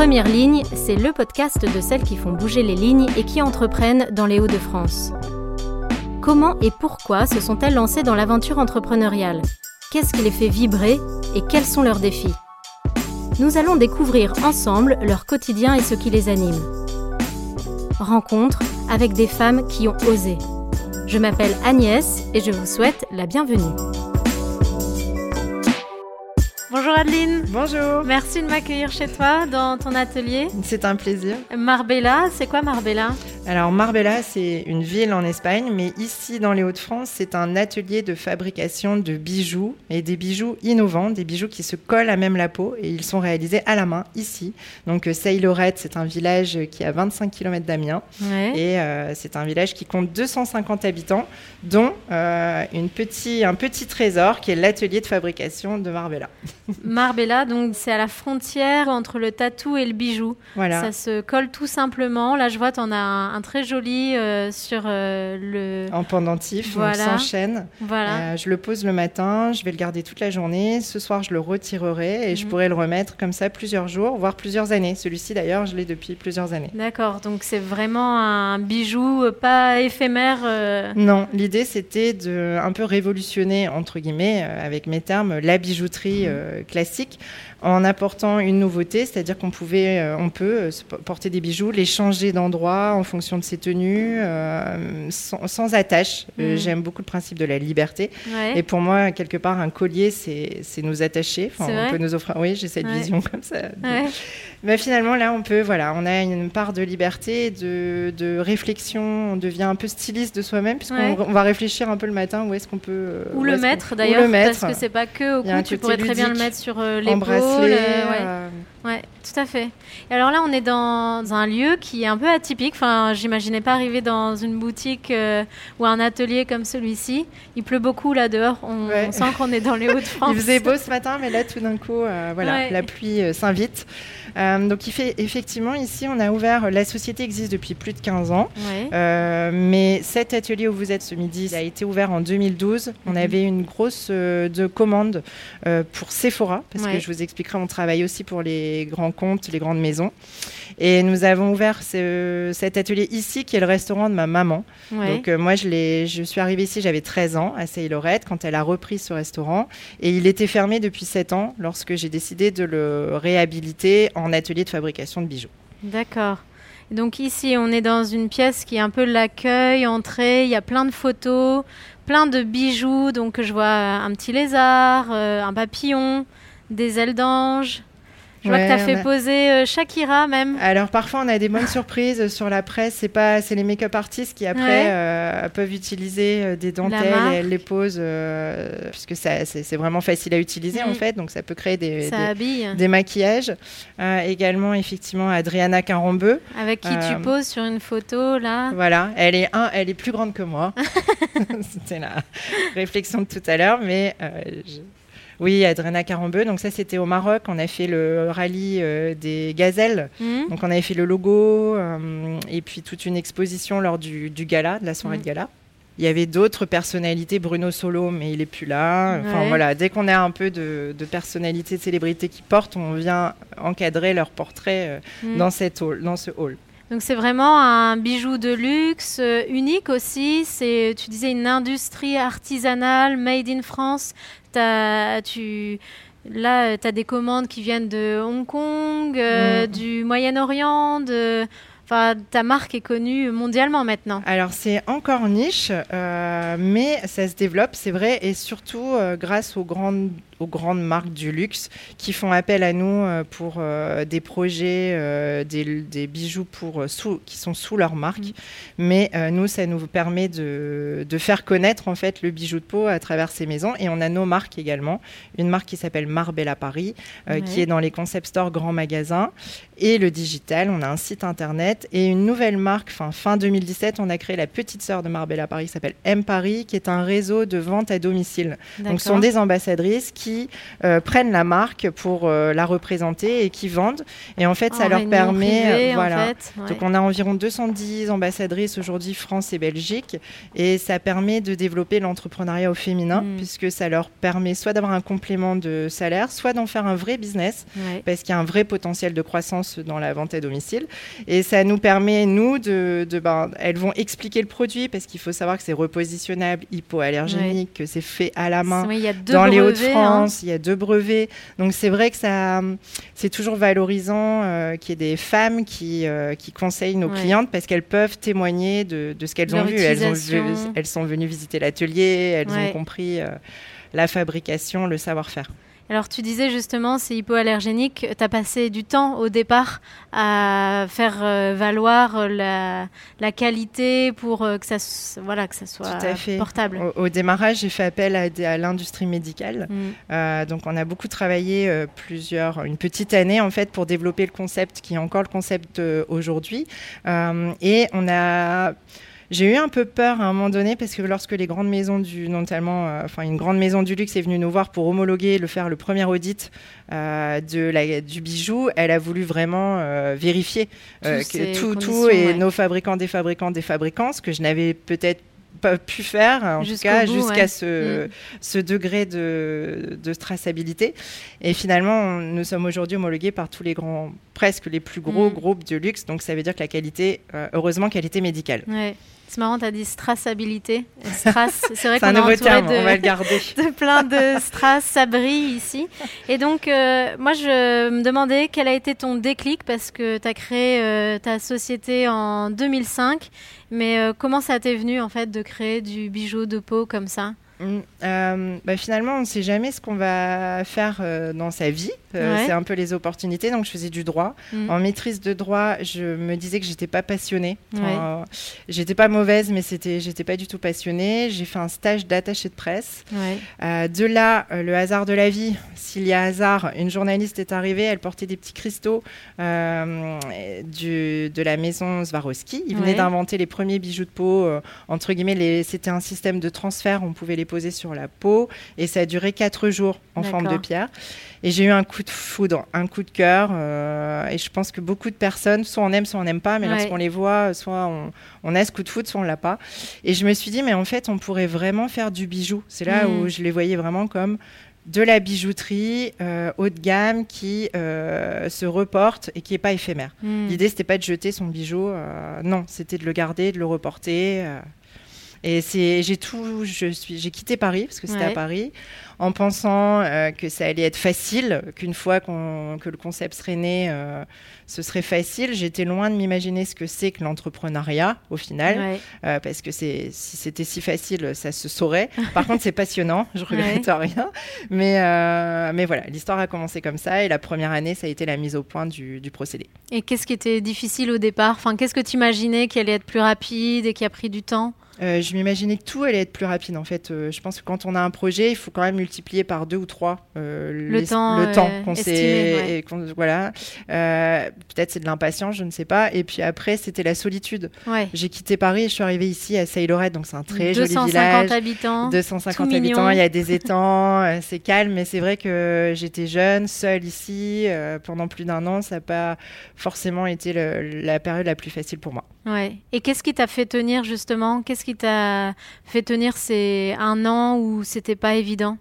Première ligne, c'est le podcast de celles qui font bouger les lignes et qui entreprennent dans les Hauts-de-France. Comment et pourquoi se sont-elles lancées dans l'aventure entrepreneuriale? Qu'est-ce qui les fait vibrer et quels sont leurs défis? Nous allons découvrir ensemble leur quotidien et ce qui les anime. Rencontre avec des femmes qui ont osé. Je m'appelle Agnès et je vous souhaite la bienvenue. Bonjour Adeline. Bonjour. Merci de m'accueillir chez toi dans ton atelier. C'est un plaisir. Marbella, c'est quoi Marbella? Alors Marbella, c'est une ville en Espagne, mais ici dans les Hauts-de-France, c'est un atelier de fabrication de bijoux et des bijoux innovants, des bijoux qui se collent à même la peau et ils sont réalisés à la main ici. Donc euh, Seylorette, c'est un village qui a 25 km d'Amiens et euh, c'est un village qui compte 250 habitants, dont euh, une petit, un petit trésor qui est l'atelier de fabrication de Marbella. Marbella, donc c'est à la frontière entre le tatou et le bijou. Voilà. Ça se colle tout simplement. Là, je vois, tu en as un, très joli euh, sur euh, le. En pendentif, voilà. sans chaîne. Voilà. Euh, je le pose le matin, je vais le garder toute la journée. Ce soir, je le retirerai et je mhm. pourrai le remettre comme ça plusieurs jours, voire plusieurs années. Celui-ci, d'ailleurs, je l'ai depuis plusieurs années. D'accord. Donc, c'est vraiment un bijou pas éphémère. Non, l'idée, c'était de un peu révolutionner, entre guillemets, avec mes termes, la bijouterie. Mhm classique en apportant une nouveauté, c'est-à-dire qu'on pouvait, on peut porter des bijoux, les changer d'endroit en fonction de ses tenues, euh, sans, attache. Mm. J'aime beaucoup le principe de la liberté. Et pour moi, quelque part, un collier, c'est nous attacher. Enfin, on peut nous offrir. Oui, j'ai cette vision comme ça. Mais finalement, là, on peut, voilà, on a une part de liberté, de, de réflexion. On devient un peu styliste de soi-même, puisqu'on va réfléchir un peu le matin où est-ce qu'on peut. Ou le mettre d'ailleurs, parce que c'est pas que au cou. Tu pourrais très bien le mettre sur les bras euh, ouais. tout à fait. Et alors là, on est dans un lieu qui est un peu atypique. Enfin, j'imaginais pas arriver dans une boutique euh, ou un atelier comme celui-ci. Il pleut beaucoup là dehors. On, sent qu'on est dans les Hauts-de-France. Il faisait beau ce matin, mais là, tout d'un coup, euh, voilà, la pluie s'invite. Euh, donc, il fait, effectivement, ici, on a ouvert, la société existe depuis plus de 15 ans, mais cet atelier où vous êtes ce midi a été ouvert en 2012. On mhm. avait une grosse de commande pour Sephora, parce que je vous expliquerai, on travaille aussi pour les grands comptes, les grandes maisons. Et nous avons ouvert cet atelier ici, qui est le restaurant de ma maman. Donc, moi, je, je suis arrivée ici, j'avais 13 ans, à Seylorette, quand elle a repris ce restaurant. Et il était fermé depuis 7 ans, lorsque j'ai décidé de le réhabiliter en atelier de fabrication de bijoux. D'accord. Donc ici, on est dans une pièce qui est un peu l'accueil, entrée. Il y a plein de photos, plein de bijoux. Donc je vois un petit lézard, euh, un papillon, des ailes d'ange. Je vois que tu as fait poser euh, Shakira même. Alors parfois on a des bonnes surprises sur la presse. C'est pas, c'est les make-up artistes qui après euh, peuvent utiliser euh, des dentelles et elles les posent puisque c'est, vraiment facile à utiliser en mm. fait. Donc ça peut créer des, des, maquillages. également effectivement Adriana Carambeu. Avec qui tu poses sur une photo là. Voilà, elle est un, elle est plus grande que moi. C'était la réflexion de tout à l'heure, mais je oui, Adrena Carambeu. Donc ça, c'était au Maroc. On a fait le rallye euh, des gazelles. Mhm. Donc on avait fait le logo euh, et puis toute une exposition lors du, gala, de la soirée de mhm. gala. Il y avait d'autres personnalités, Bruno Solo, mais il est plus là. Enfin voilà, dès qu'on a un peu de, personnalités, de célébrités qui portent, on vient encadrer leur portrait euh, mhm. dans, cette hall, dans ce hall. Donc c'est vraiment un bijou de luxe, unique aussi. C'est, tu disais, une industrie artisanale, made in France tu, là, tu as des commandes qui viennent de Hong Kong, euh, mm. du Moyen-Orient, de... Enfin, ta marque est connue mondialement maintenant. Alors c'est encore niche, euh, mais ça se développe, c'est vrai, et surtout euh, grâce aux grandes aux grandes marques du luxe qui font appel à nous euh, pour euh, des projets, euh, des, bijoux pour, sous, qui sont sous leur marque. Mm. Mais nous, ça nous permet de, de, faire connaître en fait le bijou de peau à travers ces maisons. Et on a nos marques également. Une marque qui s'appelle Marbella Paris, qui est dans les concept stores grands magasins. Et le digital, on a un site internet 2017 et une nouvelle marque, fin, fin 2017, on a créé la petite sœur de Marbella Paris qui s'appelle M Paris, qui est un réseau de vente à domicile. Donc ce sont des ambassadrices qui euh, prennent la marque pour euh, la représenter et qui vendent. Et en fait, ça leur permet, voilà. Donc on a environ 210 ambassadrices aujourd'hui France et Belgique, et ça permet de développer l'entrepreneuriat au féminin, hmm. puisque ça leur permet soit d'avoir un complément de salaire, soit d'en faire un vrai business, parce qu'il y a un vrai potentiel de croissance dans la vente à domicile. Et ça nous permet, nous, de, ben, elles vont expliquer le produit, parce qu'il faut savoir que c'est repositionnable, hypoallergénique, que c'est fait à la main dans les Hauts-de-France, hein. Il y a deux brevets. Donc c'est vrai que ça, c'est toujours valorisant euh, qu'il y ait des femmes qui, euh, qui conseillent nos clientes, parce qu'elles peuvent témoigner de, de ce qu'elles ont vu. Elles, ont elles sont venues visiter l'atelier, elles ont compris euh, la fabrication, le savoir-faire. Alors tu disais justement, c'est hypoallergénique. Tu as passé du temps au départ à faire euh, valoir la, qualité pour euh, que, ça, voilà, que ça soit portable. Au, démarrage, j'ai fait appel à, l'industrie médicale. Mm. donc on a beaucoup travaillé plusieurs, une petite année en fait pour développer le concept qui est encore le concept aujourd'hui. et on a j'ai eu un peu peur à un moment donné parce que lorsque les grandes maisons du, notamment, euh, enfin une grande maison du luxe est venue nous voir pour homologuer, le faire le premier audit euh, de la, du bijou, elle a voulu vraiment euh, vérifier que tout, tout et nos fabricants, des fabricants, des fabricants, ce que je n'avais peut-être pas pu faire, en tout cas jusqu'à ce, mm. ce, degré de, de, traçabilité. Et finalement, nous sommes aujourd'hui homologués par tous les grands, presque les plus gros mm. groupes de luxe. Donc ça veut dire que la qualité, heureusement, qualité médicale. Ouais. C'est marrant, tu as dit strassabilité. Strass, c'est vrai qu'on un nouveau terme, de, on va le garder. de plein de strass, ça brille ici. Et donc, euh, moi, je me demandais quel a été ton déclic parce que tu as créé euh, ta société en 2005. Mais euh, comment ça t'est venu, en fait, de créer du bijou de peau comme ça? Mm, euh, bah, finalement, on ne sait jamais ce qu'on va faire euh, dans sa vie. Euh, c'est un peu les opportunités. Donc, je faisais du droit. Mm. En maîtrise de droit, je me disais que j'étais pas passionnée. j'étais pas mauvaise, mais c'était, j'étais pas du tout passionnée. J'ai fait un stage d'attaché de presse. de là, le hasard de la vie. S'il y a hasard, une journaliste est arrivée. Elle portait des petits cristaux du, de la maison Swarovski. Ils venaient d'inventer les premiers bijoux de peau. entre guillemets, c'était un système de transfert. On pouvait les posé sur la peau et ça a duré quatre jours en forme de pierre. Et j'ai eu un coup de foudre, un coup de cœur. Euh, et je pense que beaucoup de personnes, soit on aime, soit on n'aime pas, mais lorsqu'on les voit, soit on, on, a ce coup de foudre, soit on l'a pas. Et je me suis dit, mais en fait, on pourrait vraiment faire du bijou. C'est là où mm. je les voyais vraiment comme de la bijouterie euh, haut de gamme qui euh, se reporte et qui n'est pas éphémère. Mm. L'idée, c'était pas de jeter son bijou, non, c'était de le garder, de le reporter. Et c'est, j'ai tout, je suis, j'ai quitté Paris parce que c'était à Paris, en pensant euh, que ça allait être facile, qu'une fois qu'on, que le concept serait né, euh, ce serait facile. J'étais loin de m'imaginer ce que c'est que l'entrepreneuriat au final, euh, parce que c'est, si c'était si facile, ça se saurait. Par contre, c'est passionnant, je regrette rien. Mais, mais voilà, l'histoire a commencé comme ça et la première année, ça a été la mise au point du, du procédé. Et qu'est-ce qui était difficile au départ? Enfin, qu'est-ce que tu imaginais qui allait être plus rapide et qui a pris du temps? Euh, je m'imaginais que tout allait être plus rapide. En fait, euh, je pense que quand on a un projet, il faut quand même multiplier par deux ou trois euh, le, temps, le temps qu'on s'est. Voilà. Peut-être c'est de l'impatience, je ne sais pas. Et puis après, c'était la solitude. J'ai quitté Paris et je suis arrivée ici à Sailorette, donc c'est un très joli village. 250 habitants. 250 habitants. Il y a des étangs, c'est calme, mais c'est vrai que j'étais jeune, seule ici pendant plus d'un an. Ça n'a pas forcément été la période la plus facile pour moi. Ouais. Et qu'est-ce qui t'a fait tenir justement? Qu'est-ce qui t'a fait tenir ces un an où c'était pas évident?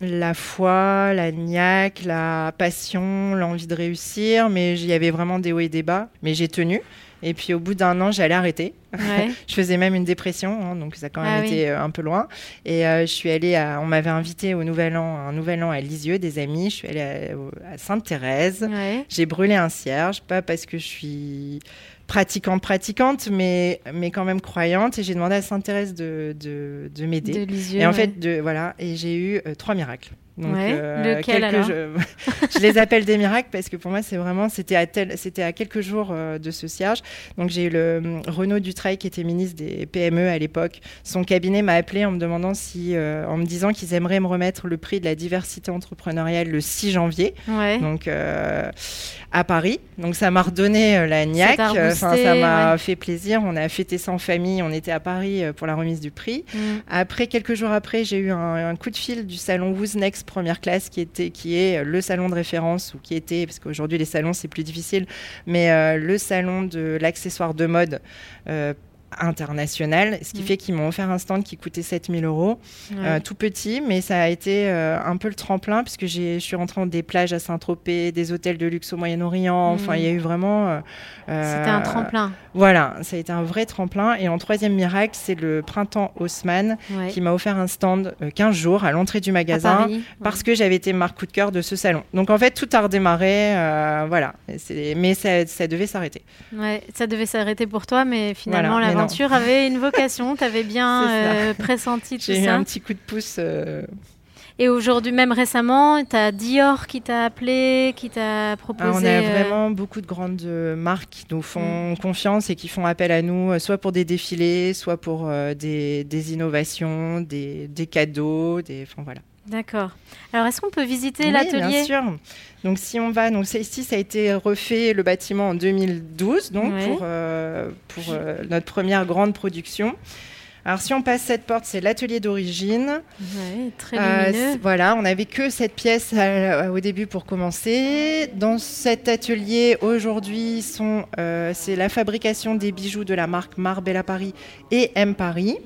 La foi, la niaque, la passion, l'envie de réussir, mais il y avait vraiment des hauts et des bas. Mais j'ai tenu. Et puis au bout d'un an, j'allais arrêter. je faisais même une dépression, hein, donc ça a quand même ah été euh, un peu loin. Et euh, je suis allée à, on m'avait invité au Nouvel An, un Nouvel An à Lisieux, des amis. Je suis allée à, Sainte-Thérèse. J'ai brûlé un cierge, pas parce que je suis pratiquante, pratiquante, mais, mais quand même croyante. Et j'ai demandé à Sainte-Thérèse de, de, de m'aider. Et en fait, de, voilà, et j'ai eu euh, trois miracles. Donc, euh, je, les appelle des miracles parce que pour moi, c'est vraiment, c'était à, c'était à quelques jours euh, de ce cierge. Donc, j'ai eu le hum, Renaud Dutreil qui était ministre des PME à l'époque. Son cabinet m'a appelé en me demandant si, euh, en me disant qu'ils aimeraient me remettre le prix de la diversité entrepreneuriale le 6 janvier. Donc, à Paris. Donc, ça m'a redonné la niaque. ça m'a fait plaisir. On a fêté ça en famille. On était à Paris pour la remise du prix. Mm. Après, quelques jours après, j'ai eu un, coup de fil du salon Who's Next première classe qui était qui est le salon de référence ou qui était parce qu'aujourd'hui les salons c'est plus difficile mais euh, le salon de l'accessoire de mode euh, international, ce qui mm. fait qu'ils m'ont offert un stand qui coûtait 7000 euros, euh, tout petit, mais ça a été un peu le tremplin puisque je suis rentrée dans des plages à Saint-Tropez, des hôtels de luxe au Moyen-Orient, enfin il y a eu vraiment... C'était un tremplin. Voilà, ça a été un vrai tremplin. Et en troisième miracle, c'est le printemps Haussmann qui m'a offert un stand 15 euh, jours à l'entrée du magasin parce que j'avais été marque coup de cœur de ce salon. Donc en fait, tout a redémarré. Euh, voilà. Mais ça, devait s'arrêter. Ouais, ça devait s'arrêter pour toi, mais finalement, l'aventure avait une vocation. tu avais bien euh, pressenti tout ça. J'ai eu un petit coup de pouce. Et aujourd'hui, même récemment, tu as Dior qui t'a appelé, qui t'a proposé. Ah, on a euh, vraiment beaucoup de grandes euh, marques qui nous font mm. confiance et qui font appel à nous, euh, soit pour des défilés, soit pour des, innovations, des, cadeaux, des. Enfin, voilà. D'accord. Alors, est-ce qu'on peut visiter l'atelier Bien sûr. Donc, si on va, donc ici, ça a été refait le bâtiment en 2012, donc pour, pour notre première grande production. Alors si on passe cette porte, c'est l'atelier d'origine. Ouais, très euh, voilà, on n'avait que cette pièce euh, au début pour commencer. Dans cet atelier, aujourd'hui, euh, c'est la fabrication des bijoux de la marque Marbella Paris et M Paris.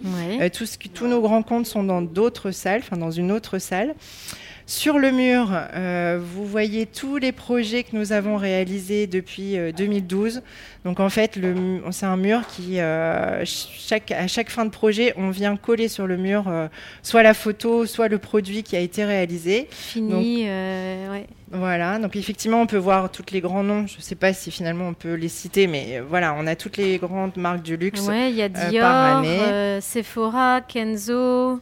tous nos grands comptes sont dans d'autres salles, enfin dans une autre salle. Sur le mur, euh, vous voyez tous les projets que nous avons réalisés depuis 2012. Euh, Donc en fait, c'est un mur qui, euh, à chaque fin de projet, on vient coller sur le mur soit la photo, soit le produit qui a été réalisé. Fini, ouais. Voilà, donc effectivement, on peut voir tous les grands noms. Je ne sais pas si finalement on peut les citer, mais voilà, on a toutes les grandes marques du luxe. Oui, il y a Dior, Sephora, Kenzo,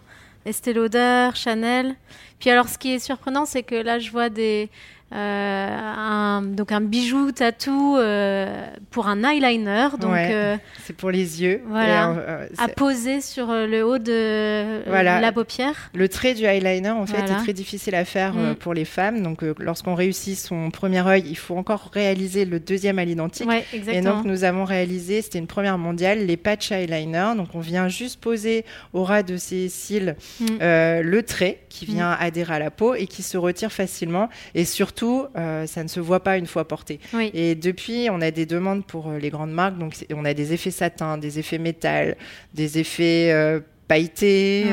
Estée Lauder, Chanel. Puis alors, ce qui est surprenant, c'est que là, je vois des, un, donc un bijou tatou euh, pour un eyeliner. Donc euh, c'est pour les yeux. Voilà, à poser sur le haut de la paupière. Le trait du eyeliner en fait est très difficile à faire mm. pour les femmes. Donc lorsqu'on réussit son premier œil, il faut encore réaliser le deuxième à l'identique. et donc nous avons réalisé, c'était une première mondiale, les patch eyeliner. Donc on vient juste poser au ras de ses cils mm. le trait qui mm. vient adhérer à la peau et qui se retire facilement et surtout surtout, euh, ça ne se voit pas une fois porté. Et depuis, on a des demandes pour euh, les grandes marques. Donc, on a des effets satin, des effets métal, des effets euh, pailletés.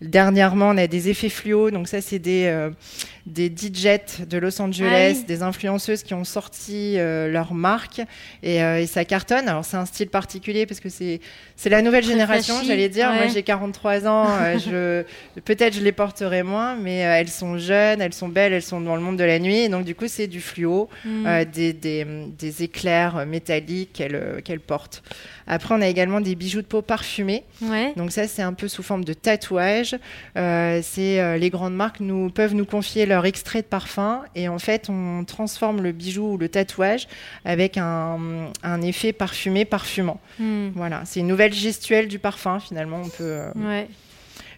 dernièrement, on a des effets fluo. Donc, ça, c'est des des DJs de Los Angeles, ah des influenceuses qui ont sorti euh, leur marque et, euh, et, ça cartonne. Alors c'est un style particulier parce que c'est c'est la nouvelle génération, j'allais dire. Moi j'ai 43 ans, euh, je peut-être je les porterai moins, mais elles sont jeunes, elles sont belles, elles sont dans le monde de la nuit. Et donc du coup c'est du fluo, mm. des, des, des, éclairs métalliques qu'elles qu'elles portent. Après on a également des bijoux de peau parfumés. Donc ça c'est un peu sous forme de tatouage. c'est les grandes marques nous peuvent nous confier leur extrait de parfum et en fait on transforme le bijou ou le tatouage avec un, effet parfumé parfumant. Hmm. Voilà, c'est une nouvelle gestuelle du parfum finalement. On peut. Euh, ouais.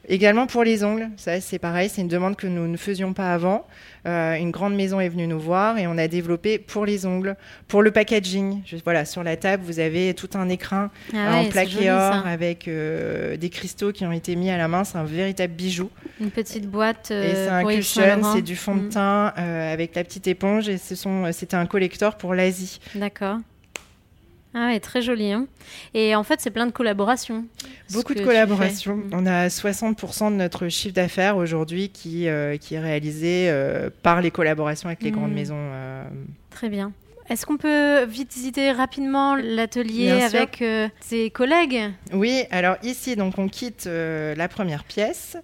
Également pour les ongles, ça c'est pareil, c'est une demande que nous ne faisions pas avant. Euh, une grande maison est venue nous voir et on a développé pour les ongles, pour le packaging. voilà, sur la table, vous avez tout un écrin ah en plaqué or avec euh, des cristaux qui ont été mis à la main. C'est un véritable bijou. Une petite boîte. et c'est un cushion, c'est du fond de mm. teint avec la petite éponge et c'était un collector pour l'Asie. D'accord. Ah ouais, très joli. Hein. Et en fait, c'est plein de collaborations. Beaucoup de collaborations. On a 60% de notre chiffre d'affaires aujourd'hui qui, euh, qui est réalisé euh, par les collaborations avec les grandes mm. maisons. Euh. Très bien. Est-ce qu'on peut visiter rapidement l'atelier avec ses collègues? Oui, alors ici, donc on quitte la première pièce.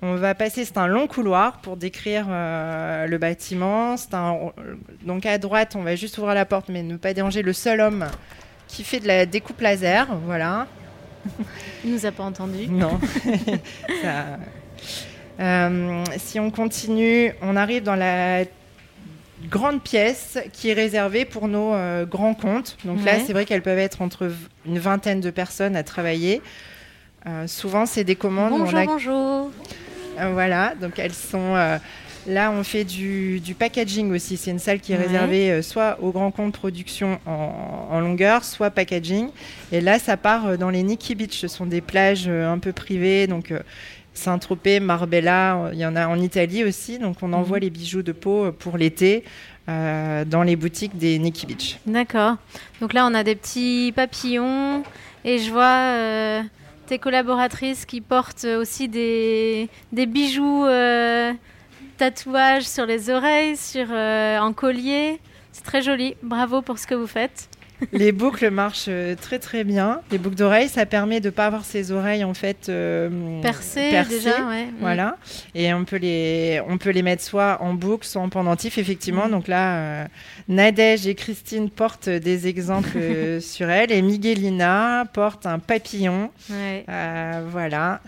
On va passer, c'est un long couloir pour décrire le bâtiment. Un, donc à droite, on va juste ouvrir la porte, mais ne pas déranger le seul homme qui fait de la découpe laser, voilà. Il nous a pas entendu. Non. si on continue, on arrive dans la grande pièce qui est réservée pour nos grands comptes. Donc là, c'est vrai qu'elles peuvent être entre une vingtaine de personnes à travailler. souvent, c'est des commandes. Bonjour, bonjour. Voilà, donc elles sont Là, on fait du, packaging aussi. C'est une salle qui est réservée euh, soit aux grands comptes production en, longueur, soit packaging. Et là, ça part euh, dans les Nikki Beach. Ce sont des plages euh, un peu privées. Donc, Saint-Tropez, Marbella, il y en a en Italie aussi. Donc, on envoie mhm. les bijoux de peau pour l'été. dans les boutiques des Nikki Beach. D'accord. Donc là, on a des petits papillons et je vois tes collaboratrices qui portent aussi des, des bijoux tatouages sur les oreilles, sur euh, en collier. C'est très joli. Bravo pour ce que vous faites. les boucles marchent euh, très très bien. Les boucles d'oreilles, ça permet de ne pas avoir ses oreilles en fait euh, percées, déjà. Mm. Voilà. Et on peut les on peut les mettre soit en boucle, soit en pendentif effectivement. Mm. Donc là, Nadège et Christine portent des exemples sur elles et Miguelina porte un papillon. voilà.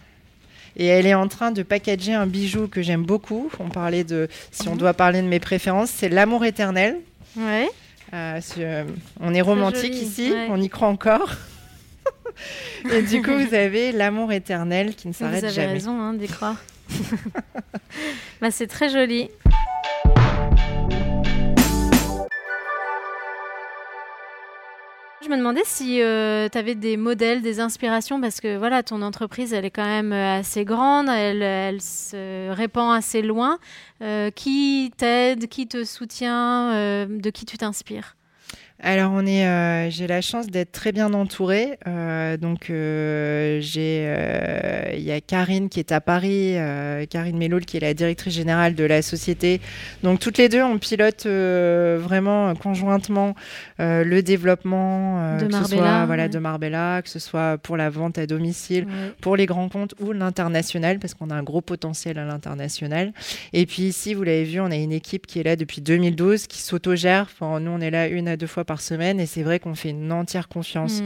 Et elle est en train de packager un bijou que j'aime beaucoup. On parlait de, si on mhm. doit parler de mes préférences, c'est l'amour éternel. Ouais. Euh, euh, on est romantique ici, on y croit encore. et du coup, vous avez l'amour éternel qui ne s'arrête jamais. Vous avez raison hein, d'y croire. bah, c'est très joli. Je me demandais si euh, tu avais des modèles, des inspirations, parce que voilà, ton entreprise, elle est quand même euh, assez grande, elle, se répand assez loin. Euh, qui t'aide, qui te soutient, de qui tu t'inspires? Alors on est, euh, j'ai la chance d'être très bien entourée. Euh, donc euh, j'ai, il y a Karine qui est à Paris, Karine Méloul qui est la directrice générale de la société. Donc toutes les deux, on pilote vraiment conjointement le développement de Marbella, voilà, de Marbella, que ce soit pour la vente à domicile, pour les grands comptes ou l'international, parce qu'on a un gros potentiel à l'international. Et puis ici, vous l'avez vu, on a une équipe qui est là depuis 2012, qui s'autogère. Enfin, nous, on est là une à deux fois par semaine. Et c'est vrai qu'on fait une entière confiance mm.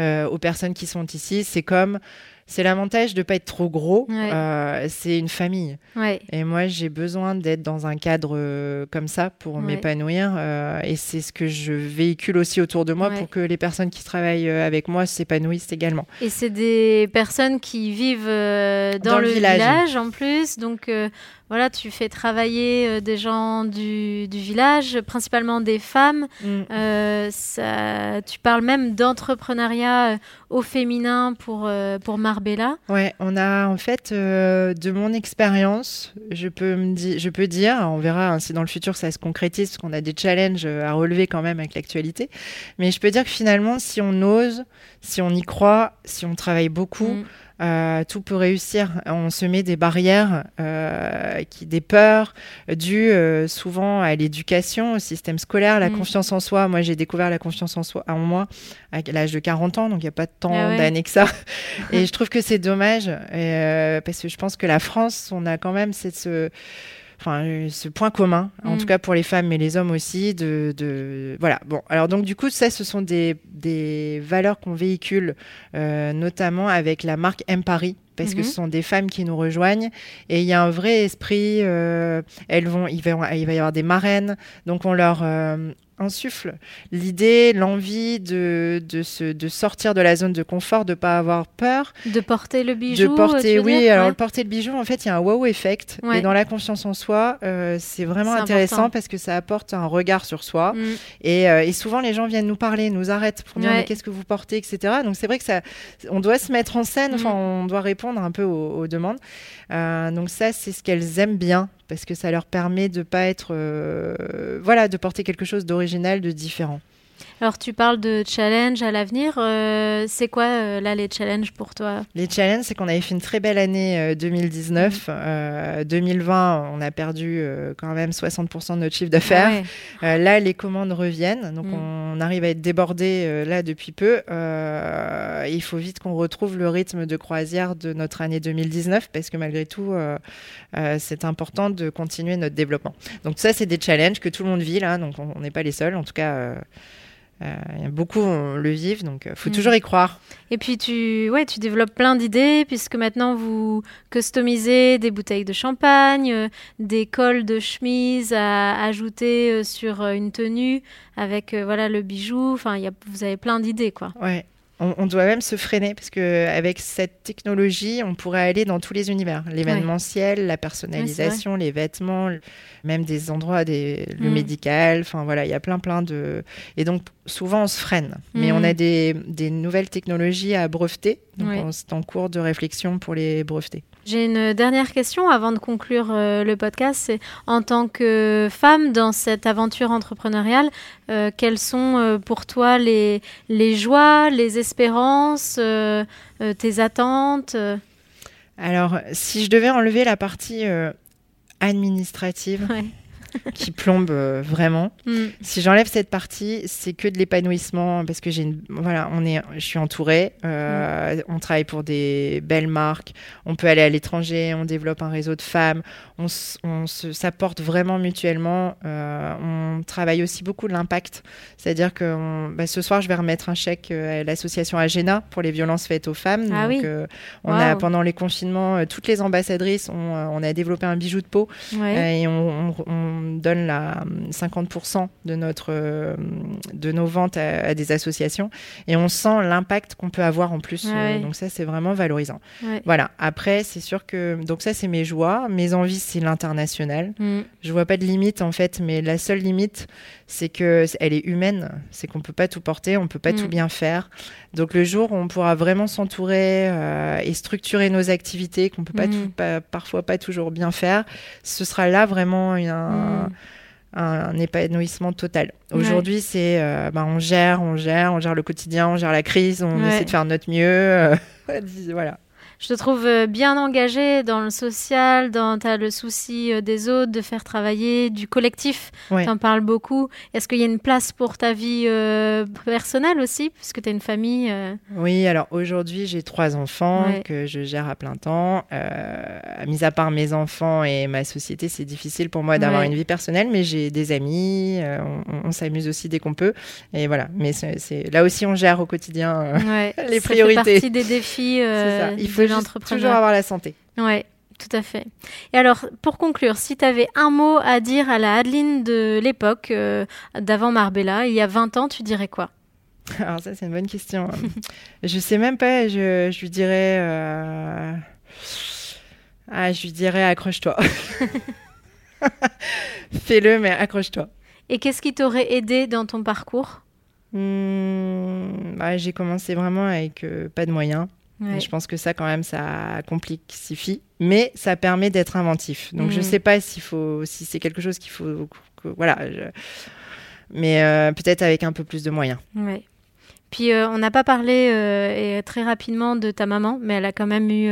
euh, aux personnes qui sont ici. C'est comme c'est l'avantage de ne pas être trop gros. Euh, c'est une famille. Et moi, j'ai besoin d'être dans un cadre euh, comme ça pour m'épanouir. Euh, et c'est ce que je véhicule aussi autour de moi pour que les personnes qui travaillent avec moi s'épanouissent également. Et c'est des personnes qui vivent dans, le, village. en plus. Donc voilà, tu fais travailler des gens du, village, principalement des femmes. Mm. ça, tu parles même d'entrepreneuriat au féminin pour, pour Ouais, on a en fait, euh, de mon expérience, je peux me je peux dire, on verra hein, si dans le futur ça se concrétise, parce qu'on a des challenges euh, à relever quand même avec l'actualité, mais je peux dire que finalement, si on ose, si on y croit, si on travaille beaucoup, mm. Euh, tout peut réussir. On se met des barrières, euh, qui, des peurs dues euh, souvent à l'éducation, au système scolaire, la mm. confiance en soi. Moi, j'ai découvert la confiance en soi en moi à l'âge de 40 ans, donc il n'y a pas tant ah d'années que ça. Et je trouve que c'est dommage parce que je pense que la France, on a quand même cette, ce, enfin ce point commun, en mm. tout cas pour les femmes mais les hommes aussi, de, de, voilà. Bon, alors donc du coup ça, ce sont des, des valeurs qu'on véhicule, euh, notamment avec la marque M Paris parce que mm-hmm. ce sont des femmes qui nous rejoignent et il y a un vrai esprit. Euh, elles vont, il va, il va y avoir des marraines, donc on leur, euh, insuffle l'idée, l'envie de, de, se, de sortir de la zone de confort, de pas avoir peur. De porter le bijou. De porter, oui. alors, porter le bijou, en fait, il y a un wow effect. Et dans la confiance en soi, euh, c'est vraiment intéressant parce que ça apporte un regard sur soi. Mm. Et, euh, et, souvent, les gens viennent nous parler, nous arrêtent pour dire qu'est-ce que vous portez, etc. Donc, c'est vrai que ça, on doit se mettre en scène, mm. on doit répondre un peu aux, demandes. Euh, donc, ça, c'est ce qu'elles aiment bien parce que ça leur permet de pas être, euh, voilà, de porter quelque chose d'original, de différent. Alors, tu parles de challenge à l'avenir. Euh, c'est quoi, euh, là, les challenges pour toi? Les challenges, c'est qu'on avait fait une très belle année 2019. 2020, mhm. on a perdu quand même 60% de notre chiffre d'affaires. Ah là, les commandes reviennent. Donc, mhm. on arrive à être débordé là depuis peu. Il faut vite qu'on retrouve le rythme de croisière de notre année 2019 parce que malgré tout, c'est important de continuer notre développement. Donc, ça, c'est des challenges que tout le monde vit là. Donc, on n'est pas les seuls. En tout cas, beaucoup le vivent, donc il faut mm. toujours y croire. Et puis tu, ouais, tu développes plein d'idées puisque maintenant vous customisez des bouteilles de champagne, des cols de chemise à ajouter sur une tenue avec voilà le bijou. Enfin, y a, vous avez plein d'idées quoi. Ouais. On, doit même se freiner parce que avec cette technologie, on pourrait aller dans tous les univers, l'événementiel, la personnalisation, les vêtements, même des endroits, des, le mm. médical. Enfin voilà, il y a plein plein de et donc souvent on se freine. Mais on a mm. des, des, nouvelles technologies à breveter, donc c'est en cours de réflexion pour les breveter. J'ai une dernière question avant de conclure euh, le podcast. C'est en tant que femme dans cette aventure entrepreneuriale, euh, quelles sont euh, pour toi les, les joies, les espérances, tes attentes Alors, si je devais enlever la partie administrative, qui plombe euh, vraiment. Mm. Si j'enlève cette partie, c'est que de l'épanouissement parce que j'ai une, voilà, on est, je suis entourée. Euh, mm. On travaille pour des belles marques. On peut aller à l'étranger. On développe un réseau de femmes. On, on s'apporte vraiment mutuellement. Euh, on travaille aussi beaucoup de l'impact. C'est-à-dire que bah, ce soir, je vais remettre un chèque à l'association Agena pour les violences faites aux femmes. Ah Donc, on a pendant les confinements, toutes les ambassadrices, on, on, a développé un bijou de peau et on, on donne la 50% de notre euh, de nos ventes à, des associations et on sent l'impact qu'on peut avoir en plus. Euh, donc ça c'est vraiment valorisant. Voilà. Après c'est sûr que donc ça c'est mes joies, mes envies c'est l'international. Mm. Je vois pas de limite en fait, mais la seule limite c'est que elle est humaine, c'est qu'on peut pas tout porter, on peut pas tout mm. bien faire. Donc le jour où on pourra vraiment s'entourer euh, et structurer nos activités qu'on peut pas, mm. pas, parfois pas toujours bien faire, ce sera là vraiment un, un, épanouissement total. Aujourd'hui, c'est euh, bah, on gère, on gère, on gère le quotidien, on gère la crise, on essaie de faire notre mieux. Euh, voilà je te trouve euh, bien engagé dans le social, dans as le souci euh, des autres, de faire travailler, du collectif. Tu en parles beaucoup. Est-ce qu'il y a une place pour ta vie euh, personnelle aussi, puisque tu as une famille Oui, alors aujourd'hui, j'ai trois enfants que je gère à plein temps. mis à part mes enfants et ma société, c'est difficile pour moi d'avoir une vie personnelle, mais j'ai des amis, on, s'amuse aussi dès qu'on peut. Et voilà, mais c'est là aussi, on gère au quotidien les priorités. Fait partie des défis. Ça. Il faut toujours avoir la santé. Oui, tout à fait. Et alors, pour conclure, si tu avais un mot à dire à la Adeline de l'époque, euh, d'avant Marbella, il y a 20 ans, tu dirais quoi? Alors ça, c'est une bonne question. je sais même pas, je, je lui dirais... Euh, ah, je lui dirais accroche-toi. Fais-le, mais accroche-toi. Et qu'est-ce qui t'aurait aidé dans ton parcours? Hmm, bah, J'ai commencé vraiment avec euh, pas de moyens je pense que ça, quand même, ça complexifie, mais ça permet d'être inventif. Donc, je ne mm. sais pas s'il faut, si c'est quelque chose qu'il faut, voilà, mais euh, peut-être avec un peu plus de moyens. Ouais. Puis euh, on n'a pas parlé euh, et très rapidement de ta maman, mais elle a quand même eu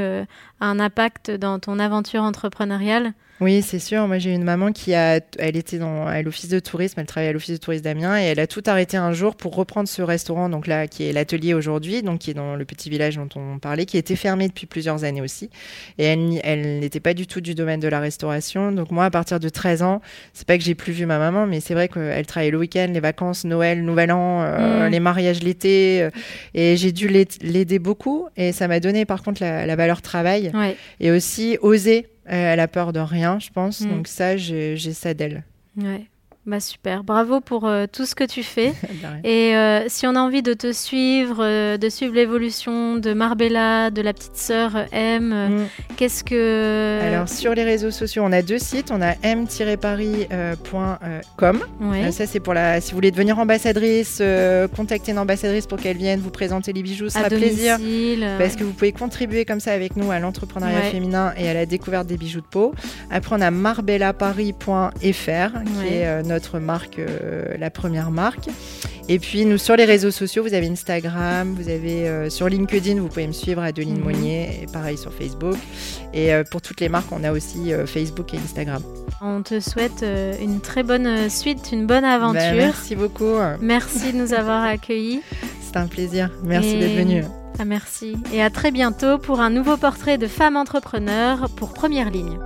un impact dans ton aventure entrepreneuriale. Oui, c'est sûr. Moi, j'ai une maman qui a, elle était dans à l'office de tourisme, elle travaillait à l'office de tourisme d'Amiens et elle a tout arrêté un jour pour reprendre ce restaurant, donc là, qui est l'atelier aujourd'hui, donc qui est dans le petit village dont on parlait, qui était fermé depuis plusieurs années aussi. Et elle, elle n'était pas du tout du domaine de la restauration. Donc moi, à partir de 13 ans, c'est pas que j'ai plus vu ma maman, mais c'est vrai qu'elle travaillait le week-end, les vacances, Noël, Nouvel An, euh, mmh. les mariages l'été, euh, et j'ai dû l'aider beaucoup. Et ça m'a donné, par contre, la, valeur travail et aussi oser elle a peur de rien, je pense. Mm. Donc ça, j'ai ça d'elle. Ouais. Bah super, bravo pour euh, tout ce que tu fais. et euh, si on a envie de te suivre, euh, de suivre l'évolution de Marbella, de la petite sœur M, mm. qu'est-ce que... Alors sur les réseaux sociaux, on a deux sites. On a m-paris.com. ça c'est pour la... Si vous voulez devenir ambassadrice, contacter une ambassadrice pour qu'elle vienne vous présenter les bijoux, ce sera plaisir. Parce que vous pouvez contribuer comme ça avec nous à l'entrepreneuriat féminin et à la découverte des bijoux de peau. Après on a marbellaparis.fr qui est notre notre marque, euh, la première marque. Et puis nous sur les réseaux sociaux, vous avez Instagram, vous avez euh, sur LinkedIn, vous pouvez me suivre Adeline mhm. Monnier, et pareil sur Facebook. Et euh, pour toutes les marques, on a aussi Facebook et Instagram. On te souhaite une très bonne suite, une bonne aventure. Ben, merci beaucoup. Merci de nous avoir accueillis. C'est un plaisir. Merci d'être venu. Ah, merci. Et à très bientôt pour un nouveau portrait de femme entrepreneur pour Première Ligne.